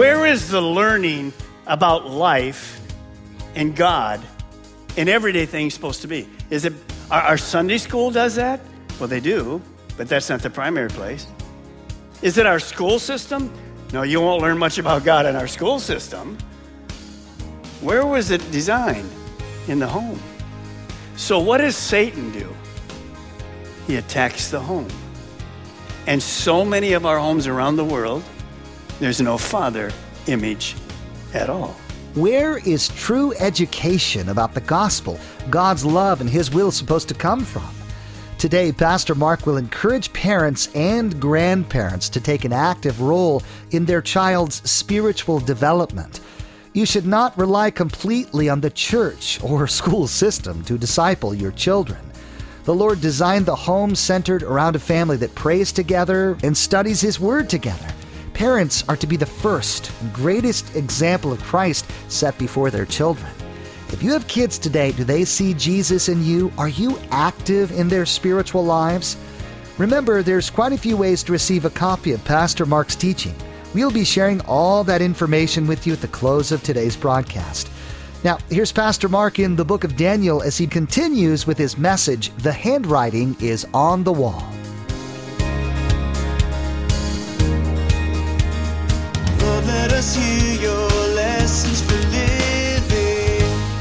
Where is the learning about life and God and everyday things supposed to be? Is it our, our Sunday school does that? Well, they do, but that's not the primary place. Is it our school system? No, you won't learn much about God in our school system. Where was it designed? In the home. So, what does Satan do? He attacks the home. And so many of our homes around the world, there's no father image at all. Where is true education about the gospel, God's love, and His will supposed to come from? Today, Pastor Mark will encourage parents and grandparents to take an active role in their child's spiritual development. You should not rely completely on the church or school system to disciple your children. The Lord designed the home centered around a family that prays together and studies His Word together. Parents are to be the first greatest example of Christ set before their children. If you have kids today, do they see Jesus in you? Are you active in their spiritual lives? Remember, there's quite a few ways to receive a copy of Pastor Mark's teaching. We'll be sharing all that information with you at the close of today's broadcast. Now, here's Pastor Mark in the book of Daniel as he continues with his message The Handwriting is on the Wall.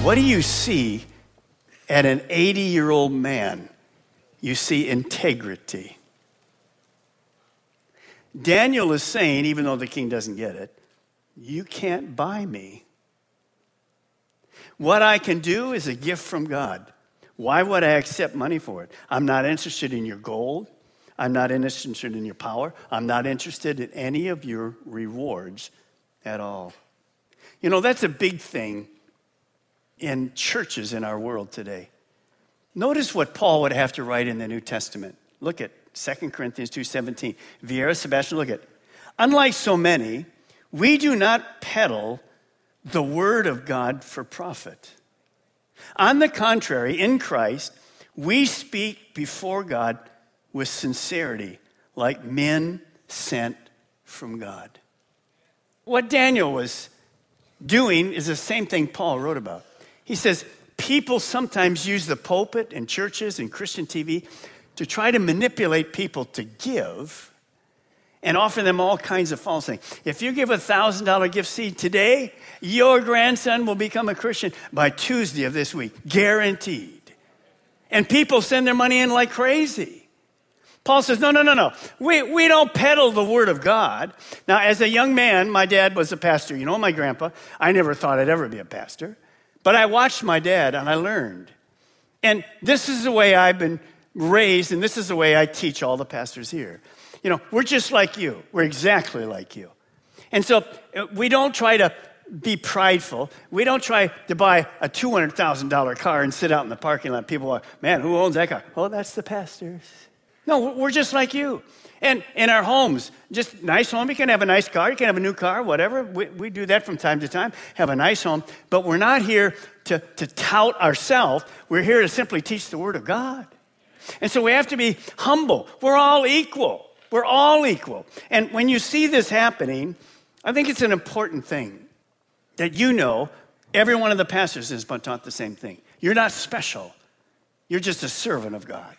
What do you see at an 80 year old man? You see integrity. Daniel is saying, even though the king doesn't get it, you can't buy me. What I can do is a gift from God. Why would I accept money for it? I'm not interested in your gold. I'm not interested in your power. I'm not interested in any of your rewards at all. You know, that's a big thing in churches in our world today. Notice what Paul would have to write in the New Testament. Look at 2 Corinthians 2:17. Viera, Sebastian, look at. Unlike so many, we do not peddle the word of God for profit. On the contrary, in Christ, we speak before God with sincerity, like men sent from God. What Daniel was doing is the same thing Paul wrote about. He says, People sometimes use the pulpit and churches and Christian TV to try to manipulate people to give and offer them all kinds of false things. If you give a $1,000 gift seed today, your grandson will become a Christian by Tuesday of this week, guaranteed. And people send their money in like crazy. Paul says, no, no, no, no. We, we don't peddle the word of God. Now, as a young man, my dad was a pastor. You know, my grandpa, I never thought I'd ever be a pastor. But I watched my dad and I learned. And this is the way I've been raised, and this is the way I teach all the pastors here. You know, we're just like you, we're exactly like you. And so uh, we don't try to be prideful. We don't try to buy a $200,000 car and sit out in the parking lot. People are, man, who owns that car? Oh, that's the pastors. No, we're just like you. And in our homes, just nice home. You can have a nice car, you can have a new car, whatever. We, we do that from time to time, have a nice home. But we're not here to, to tout ourselves. We're here to simply teach the Word of God. And so we have to be humble. We're all equal. We're all equal. And when you see this happening, I think it's an important thing that you know every one of the pastors has been taught the same thing. You're not special, you're just a servant of God.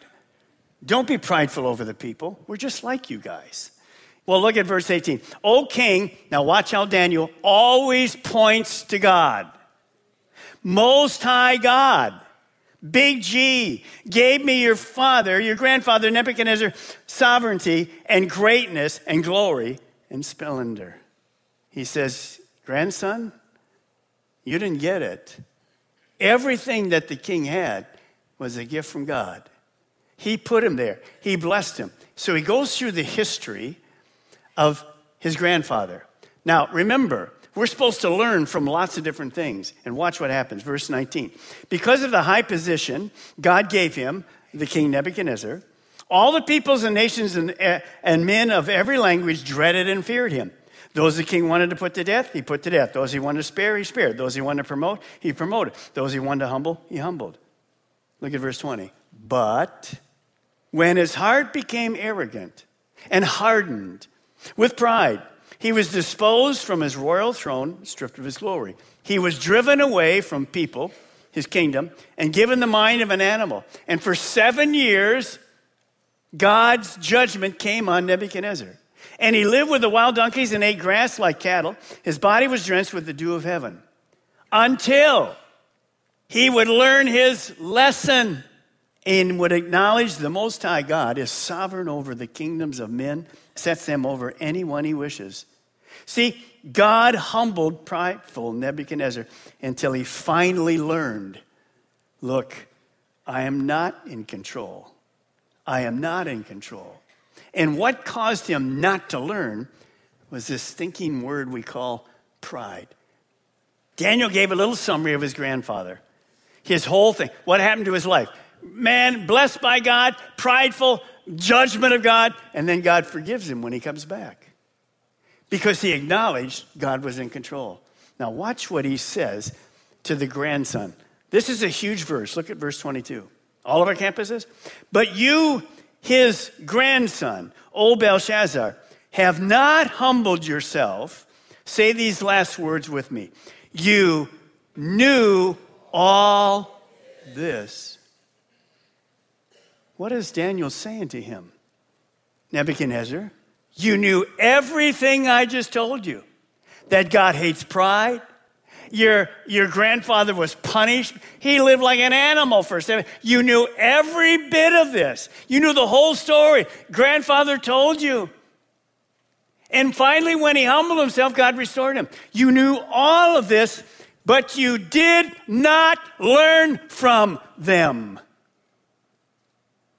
Don't be prideful over the people. We're just like you guys. Well, look at verse 18. O king, now watch how Daniel always points to God. Most high God, big G, gave me your father, your grandfather Nebuchadnezzar, sovereignty and greatness and glory and splendor. He says, grandson, you didn't get it. Everything that the king had was a gift from God. He put him there, he blessed him. So he goes through the history of his grandfather. Now, remember, we're supposed to learn from lots of different things. And watch what happens. Verse 19. Because of the high position God gave him, the king Nebuchadnezzar, all the peoples and nations and, eh, and men of every language dreaded and feared him. Those the king wanted to put to death, he put to death. Those he wanted to spare, he spared. Those he wanted to promote, he promoted. Those he wanted to humble, he humbled. Look at verse 20. But when his heart became arrogant and hardened with pride, he was disposed from his royal throne, stripped of his glory. He was driven away from people, his kingdom, and given the mind of an animal. And for seven years, God's judgment came on Nebuchadnezzar. And he lived with the wild donkeys and ate grass like cattle. His body was drenched with the dew of heaven until he would learn his lesson and would acknowledge the Most High God is sovereign over the kingdoms of men, sets them over anyone he wishes. See, God humbled prideful Nebuchadnezzar until he finally learned look, I am not in control. I am not in control. And what caused him not to learn was this stinking word we call pride. Daniel gave a little summary of his grandfather, his whole thing, what happened to his life. Man, blessed by God, prideful, judgment of God, and then God forgives him when he comes back because he acknowledged God was in control. Now, watch what he says to the grandson. This is a huge verse. Look at verse 22. All of our campuses. But you, his grandson, O Belshazzar, have not humbled yourself. Say these last words with me. You knew all this. What is Daniel saying to him? Nebuchadnezzar, you knew everything I just told you that God hates pride. Your, your grandfather was punished. He lived like an animal for seven. You knew every bit of this. You knew the whole story. Grandfather told you. And finally, when he humbled himself, God restored him. You knew all of this, but you did not learn from them.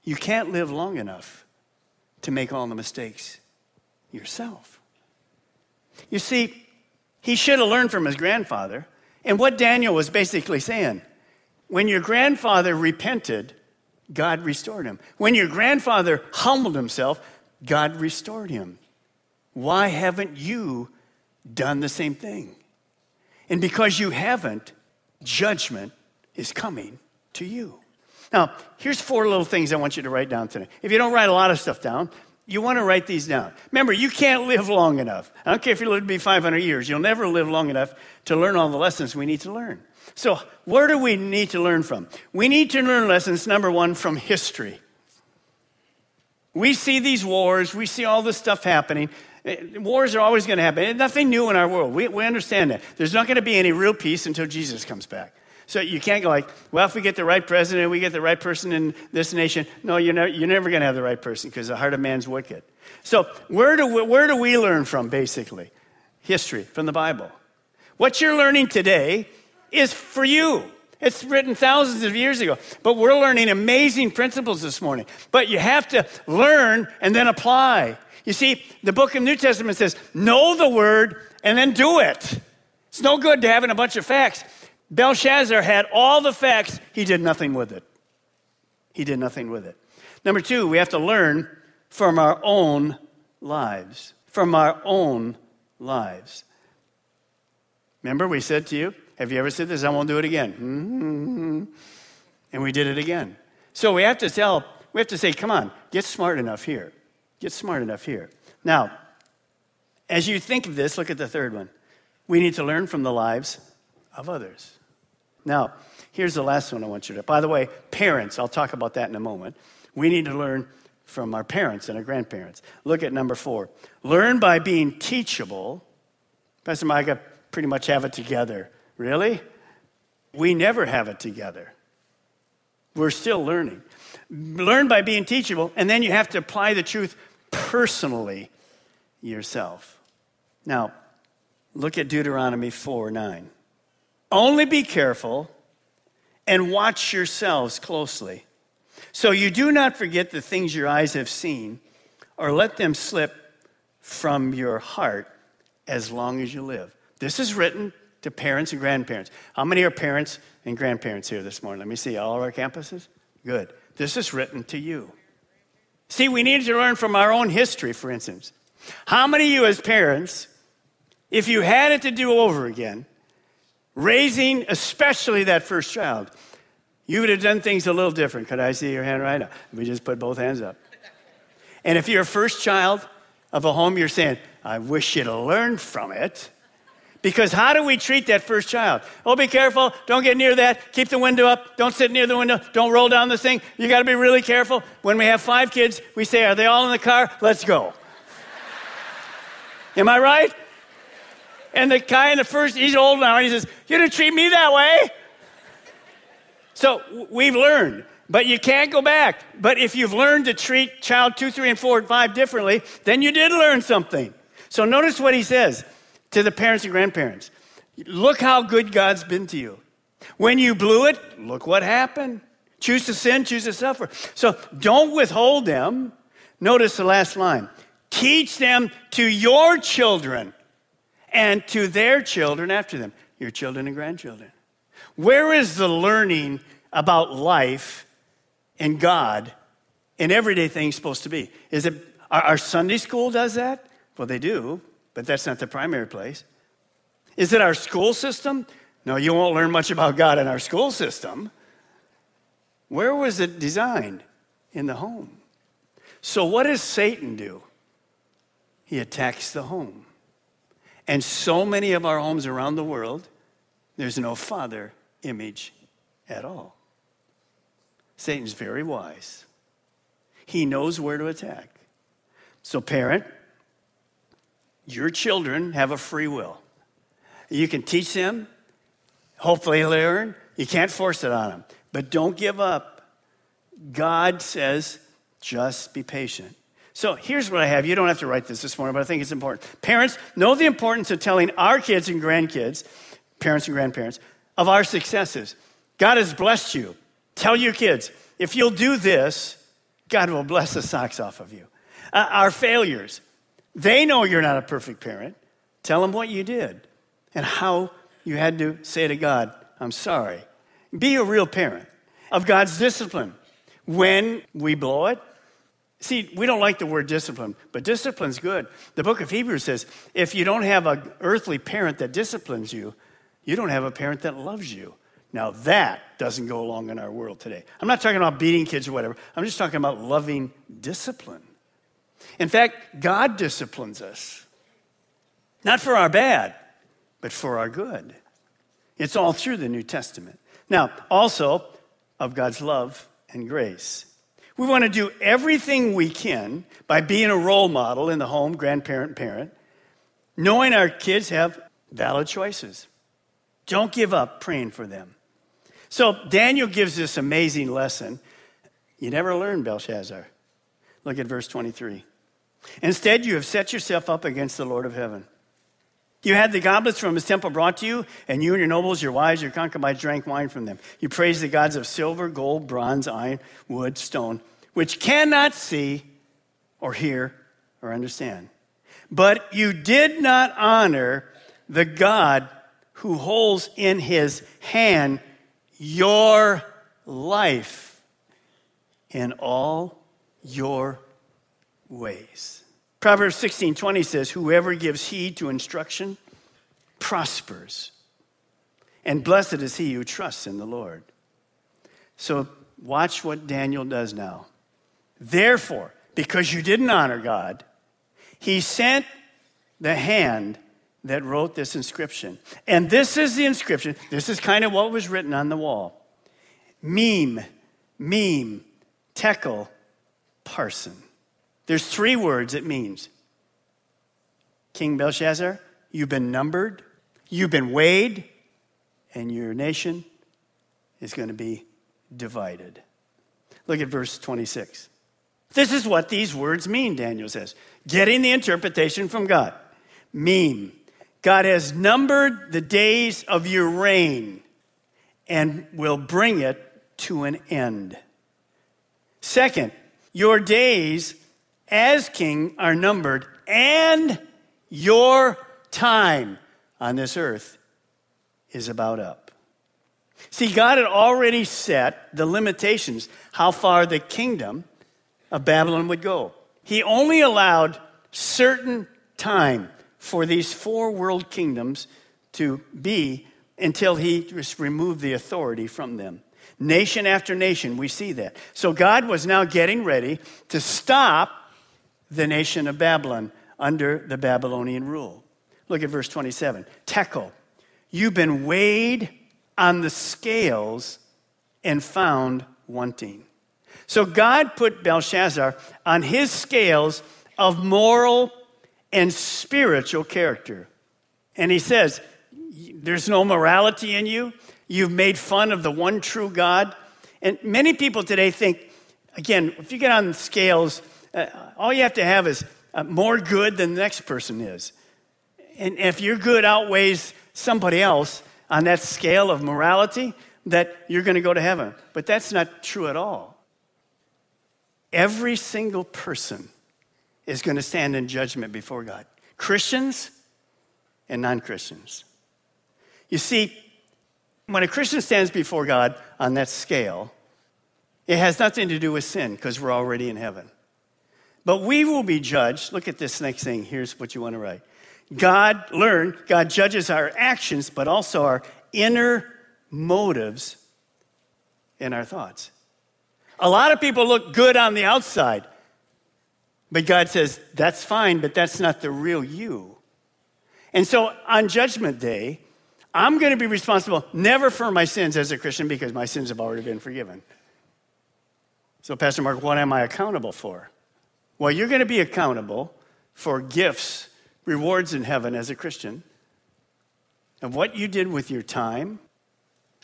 You can't live long enough to make all the mistakes yourself. You see, he should have learned from his grandfather. And what Daniel was basically saying when your grandfather repented, God restored him. When your grandfather humbled himself, God restored him. Why haven't you done the same thing? And because you haven't, judgment is coming to you. Now, here's four little things I want you to write down today. If you don't write a lot of stuff down, you want to write these down. Remember, you can't live long enough. I don't care if you live to be 500 years, you'll never live long enough to learn all the lessons we need to learn. So, where do we need to learn from? We need to learn lessons, number one, from history. We see these wars, we see all this stuff happening. Eh, wars are always going to happen. Nothing new in our world. We, we understand that. There's not going to be any real peace until Jesus comes back. So you can't go like, well, if we get the right president, we get the right person in this nation. No, you're, you're never going to have the right person because the heart of man's wicked. So where do, we, where do we learn from, basically? History, from the Bible. What you're learning today is for you. It's written thousands of years ago. But we're learning amazing principles this morning. But you have to learn and then apply. You see, the book of New Testament says, know the word and then do it. It's no good to having a bunch of facts. Belshazzar had all the facts, he did nothing with it. He did nothing with it. Number two, we have to learn from our own lives. From our own lives. Remember, we said to you, Have you ever said this? I won't do it again. Mm-hmm. And we did it again. So we have to tell, we have to say, Come on, get smart enough here. Get smart enough here. Now, as you think of this, look at the third one. We need to learn from the lives of others. Now, here's the last one I want you to. By the way, parents, I'll talk about that in a moment. We need to learn from our parents and our grandparents. Look at number four. Learn by being teachable. Pastor Micah pretty much have it together. Really? We never have it together. We're still learning. Learn by being teachable, and then you have to apply the truth personally yourself. Now, Look at Deuteronomy 4 9. Only be careful and watch yourselves closely, so you do not forget the things your eyes have seen, or let them slip from your heart as long as you live. This is written to parents and grandparents. How many are parents and grandparents here this morning? Let me see. All our campuses? Good. This is written to you. See, we need to learn from our own history, for instance. How many of you, as parents, if you had it to do over again, raising especially that first child, you would have done things a little different. Could I see your hand right now? We just put both hands up. And if you're a first child of a home, you're saying, I wish you'd have learned from it. Because how do we treat that first child? Oh, be careful. Don't get near that. Keep the window up. Don't sit near the window. Don't roll down the thing. You got to be really careful. When we have five kids, we say, Are they all in the car? Let's go. Am I right? And the guy in the first, he's old now, and he says, You didn't treat me that way. So we've learned, but you can't go back. But if you've learned to treat child two, three, and four, and five differently, then you did learn something. So notice what he says to the parents and grandparents Look how good God's been to you. When you blew it, look what happened. Choose to sin, choose to suffer. So don't withhold them. Notice the last line teach them to your children and to their children after them, your children and grandchildren. Where is the learning about life and God and everyday things supposed to be? Is it our, Sunday school does that? Well, they do, but that's not the primary place. Is it our school system? No, you won't learn much about God in our school system. Where was it designed? In the home. So, what does Satan do? He attacks the home. And so many of our homes around the world, there's no father image at all. Satan's very wise. He knows where to attack. So, parent, your children have a free will. You can teach them, hopefully learn. You can't force it on them. But don't give up. God says, just be patient. So here's what I have. You don't have to write this this morning, but I think it's important. Parents, know the importance of telling our kids and grandkids, parents and grandparents, of our successes. God has blessed you. Tell your kids, if you'll do this, God will bless the socks off of you. Uh, our failures, they know you're not a perfect parent. Tell them what you did and how you had to say to God, I'm sorry. Be a real parent of God's discipline. When we blow it, see, we don't like the word discipline, but discipline's good. The book of Hebrews says if you don't have an earthly parent that disciplines you, you don't have a parent that loves you. Now, that doesn't go along in our world today. I'm not talking about beating kids or whatever, I'm just talking about loving discipline. In fact, God disciplines us, not for our bad, but for our good. It's all through the New Testament. Now, also of God's love and grace. We want to do everything we can by being a role model in the home, grandparent, parent, knowing our kids have valid choices. Don't give up praying for them. So, Daniel gives this amazing lesson. You never learn, Belshazzar. Look at verse 23. Instead, you have set yourself up against the Lord of heaven. You had the goblets from his temple brought to you, and you and your nobles, your wives, your concubines drank wine from them. You praised the gods of silver, gold, bronze, iron, wood, stone, which cannot see or hear or understand. But you did not honor the God who holds in his hand your life in all your ways. Proverbs 16 20 says, Whoever gives heed to instruction prospers, and blessed is he who trusts in the Lord. So watch what Daniel does now. Therefore, because you didn't honor God, he sent the hand that wrote this inscription. And this is the inscription. This is kind of what was written on the wall Mene, mene, tekel, parsin. There's three words it means. King Belshazzar, you've been numbered, you've been weighed, and your nation is going to be divided. Look at verse 26. This is what these words mean, Daniel says. Getting the interpretation from God. Mene, God has numbered the days of your reign and will bring it to an end. Second, your days as king are numbered, and your time on this earth is about up. See, God had already set the limitations how far the kingdom of Babylon would go. He only allowed certain time for these four world kingdoms to be until he just removed the authority from them. Nation after nation, we see that. So God was now getting ready to stop the nation of Babylon under the Babylonian rule. Look at verse 27. Tekel, you've been weighed on the scales and found wanting. So God put Belshazzar on his scales of moral and spiritual character. And he says, There's no morality in you. You've made fun of the one true God. And many people today think, again, if you get on the scales, uh, all you have to have is uh, more good than the next person is. And if your good outweighs somebody else on that scale of morality, that you're going to go to heaven. But that's not true at all. Every single person is going to stand in judgment before God Christians and non Christians. You see, when a Christian stands before God on that scale, it has nothing to do with sin because we're already in heaven. But we will be judged. Look at this next thing. Here's what you want to write God, learn, God judges our actions, but also our inner motives and our thoughts. A lot of people look good on the outside, but God says, that's fine, but that's not the real you. And so on Judgment Day, I'm going to be responsible never for my sins as a Christian because my sins have already been forgiven. So, Pastor Mark, what am I accountable for? Well, you're going to be accountable for gifts, rewards in heaven as a Christian, and what you did with your time.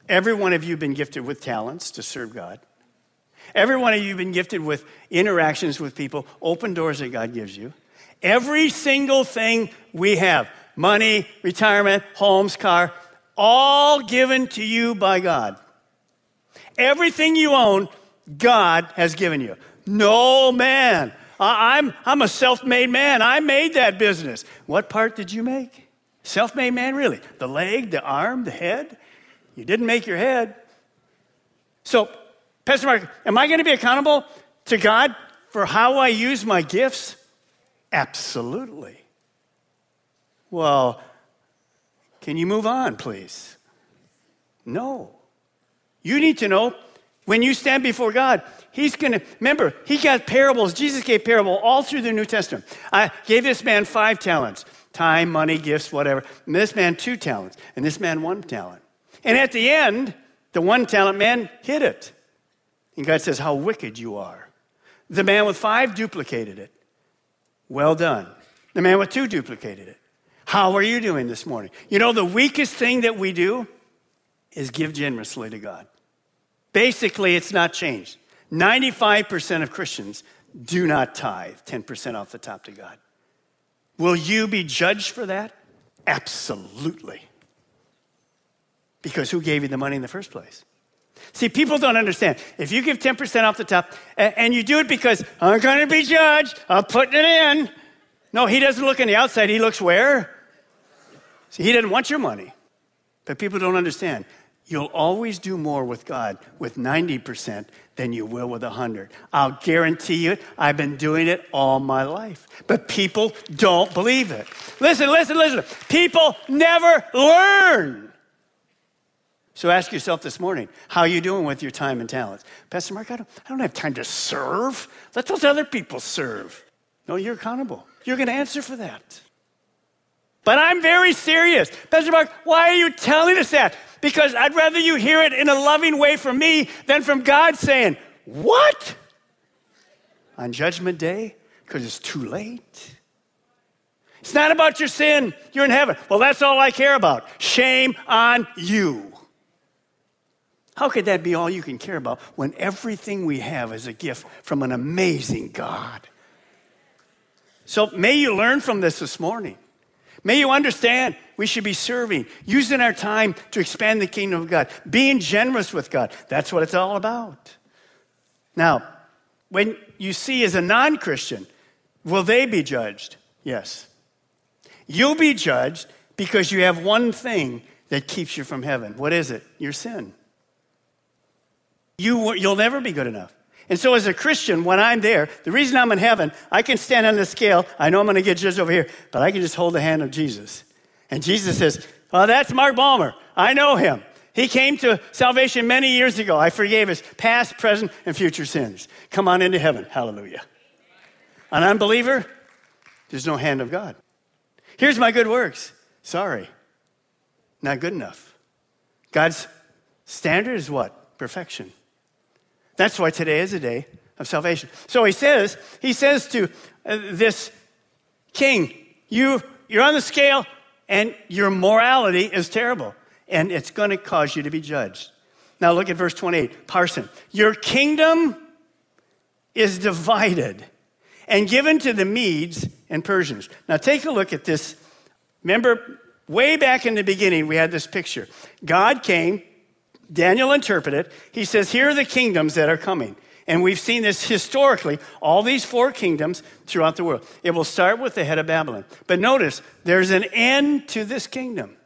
Every one of you been gifted with talents to serve God. Every one of you been gifted with interactions with people, open doors that God gives you. Every single thing we have money, retirement, homes, car all given to you by God. Everything you own, God has given you. No man. I'm, I'm a self made man. I made that business. What part did you make? Self made man, really? The leg, the arm, the head? You didn't make your head. So Pastor Mark, am I going to be accountable to God for how I use my gifts? Absolutely. Well, can you move on, please? No. You need to know when you stand before God, He's going to, remember, He got parables. Jesus gave parable all through the New Testament. I gave this man five talents time, money, gifts, whatever. And this man, two talents. And this man, one talent. And at the end, the one talent man hid it. And God says, How wicked you are. The man with five duplicated it. Well done. The man with two duplicated it. How are you doing this morning? You know, the weakest thing that we do is give generously to God. Basically, it's not changed. 95% of Christians do not tithe 10% off the top to God. Will you be judged for that? Absolutely. Because who gave you the money in the first place? See, people don't understand. If you give 10% off the top and you do it because I'm going to be judged, I'm putting it in. No, he doesn't look on the outside. He looks where? See, he doesn't want your money. But people don't understand. You'll always do more with God with 90% than you will with 100. I'll guarantee you I've been doing it all my life. But people don't believe it. Listen, listen, listen. People never learn. So ask yourself this morning, how are you doing with your time and talents? Pastor Mark, I don't, I don't have time to serve. Let those other people serve. No, you're accountable. You're going to answer for that. But I'm very serious. Pastor Mark, why are you telling us that? Because I'd rather you hear it in a loving way from me than from God saying, What? On Judgment Day? Because it's too late. It's not about your sin. You're in heaven. Well, that's all I care about. Shame on you. How could that be all you can care about when everything we have is a gift from an amazing God? So may you learn from this this morning. May you understand we should be serving, using our time to expand the kingdom of God, being generous with God. That's what it's all about. Now, when you see as a non Christian, will they be judged? Yes. You'll be judged because you have one thing that keeps you from heaven. What is it? Your sin. You, you'll never be good enough. And so, as a Christian, when I'm there, the reason I'm in heaven, I can stand on the scale. I know I'm going to get judged over here, but I can just hold the hand of Jesus. And Jesus says, Oh, that's Mark Balmer. I know him. He came to salvation many years ago. I forgave his past, present, and future sins. Come on into heaven. Hallelujah. An unbeliever, there's no hand of God. Here's my good works. Sorry, not good enough. God's standard is what? Perfection. That's why today is a day of salvation. So he says, he says to uh, this king, you, you're on the scale and your morality is terrible and it's going to cause you to be judged. Now look at verse 28. Parsin, your kingdom is divided and given to the Medes and Persians. Now take a look at this. Remember, way back in the beginning, we had this picture. God came, Daniel interpreted. He says, Here are the kingdoms that are coming. And we've seen this historically, all these four kingdoms throughout the world. It will start with the head of Babylon. But notice, there's an end to this kingdom.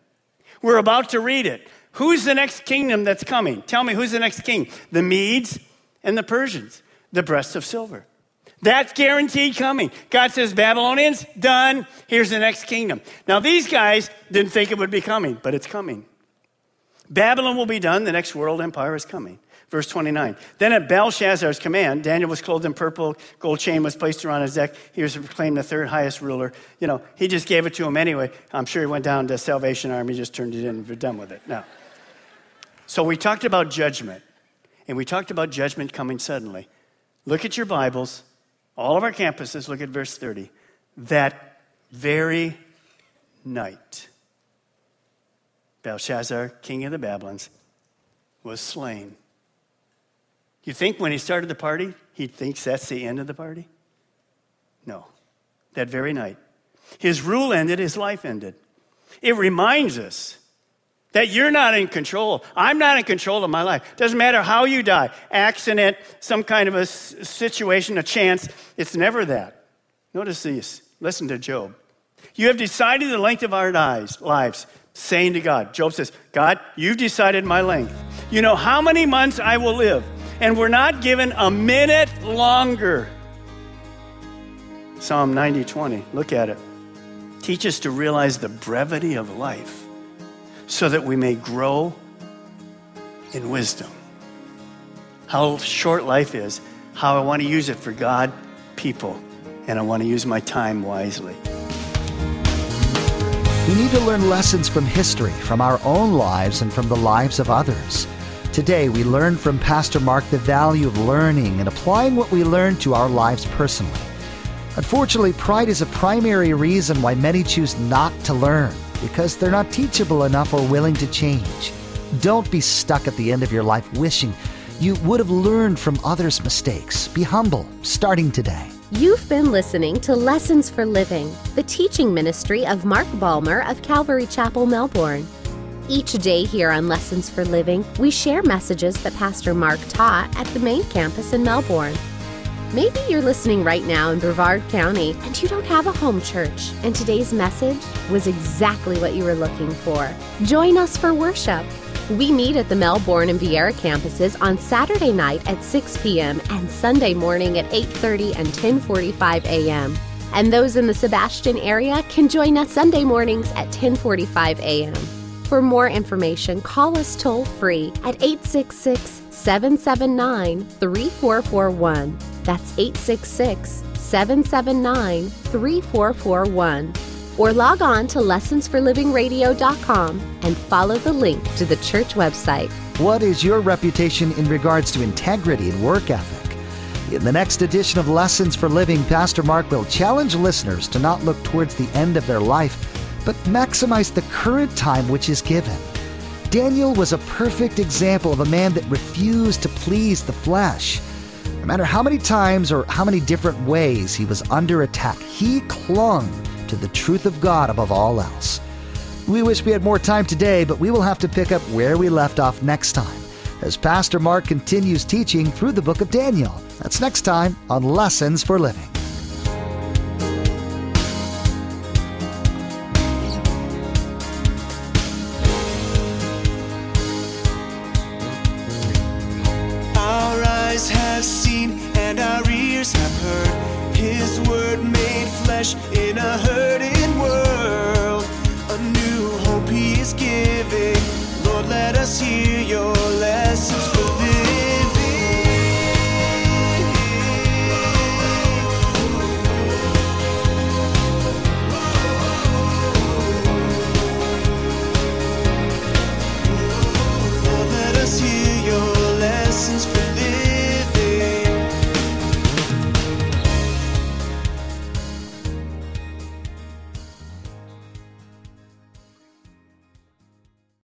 We're about to read it. Who's the next kingdom that's coming? Tell me, who's the next king? The Medes and the Persians, the breasts of silver. That's guaranteed coming. God says, Babylonians, done. Here's the next kingdom. Now, these guys didn't think it would be coming, but it's coming. Babylon will be done. The next world empire is coming. Verse 29. Then at Belshazzar's command, Daniel was clothed in purple, gold chain was placed around his neck. He was proclaimed the third highest ruler. You know, he just gave it to him anyway. I'm sure he went down to Salvation Army, just turned it in, and we're done with it. Now, so we talked about judgment, and we talked about judgment coming suddenly. Look at your Bibles. All of our campuses, look at verse 30. That very night, Belshazzar, king of the Babylons, was slain. You think when he started the party, he thinks that's the end of the party? No. That very night. His rule ended, his life ended. It reminds us that you're not in control. I'm not in control of my life. Doesn't matter how you die accident, some kind of a situation, a chance. It's never that. Notice this. Listen to Job. You have decided the length of our lives, saying to God, Job says, God, you've decided my length. You know how many months I will live and we're not given a minute longer. Psalm 90 20, look at it. Teach us to realize the brevity of life so that we may grow in wisdom. How short life is, how I want to use it for God, people, and I want to use my time wisely. We need to learn lessons from history, from our own lives, and from the lives of others. Today, we learn from Pastor Mark the value of learning and applying what we learn to our lives personally. Unfortunately, pride is a primary reason why many choose not to learn because they're not teachable enough or willing to change. Don't be stuck at the end of your life wishing you would have learned from others' mistakes. Be humble, starting today. You've been listening to Lessons for Living, the teaching ministry of Mark Balmer of Calvary Chapel, Melbourne. Each day here on Lessons for Living, we share messages that Pastor Mark taught at the main campus in Melbourne. Maybe you're listening right now in Brevard County and you don't have a home church, and today's message was exactly what you were looking for. Join us for worship. We meet at the Melbourne and Viera campuses on Saturday night at 6 p.m. and Sunday morning at 8:30 and 10:45 a.m. And those in the Sebastian area can join us Sunday mornings at 10:45 a.m. For more information, call us toll free at 866 779 3441. That's 866 779 3441. Or log on to lessonsforlivingradio.com and follow the link to the church website. What is your reputation in regards to integrity and work ethic? In the next edition of Lessons for Living, Pastor Mark will challenge listeners to not look towards the end of their life but maximize the current time which is given. Daniel was a perfect example of a man that refused to please the flesh. No matter how many times or how many different ways he was under attack, he clung to the truth of God above all else. We wish we had more time today, but we will have to pick up where we left off next time as Pastor Mark continues teaching through the book of Daniel. That's next time on Lessons for Living. Our eyes have seen and our ears have heard His word made flesh in a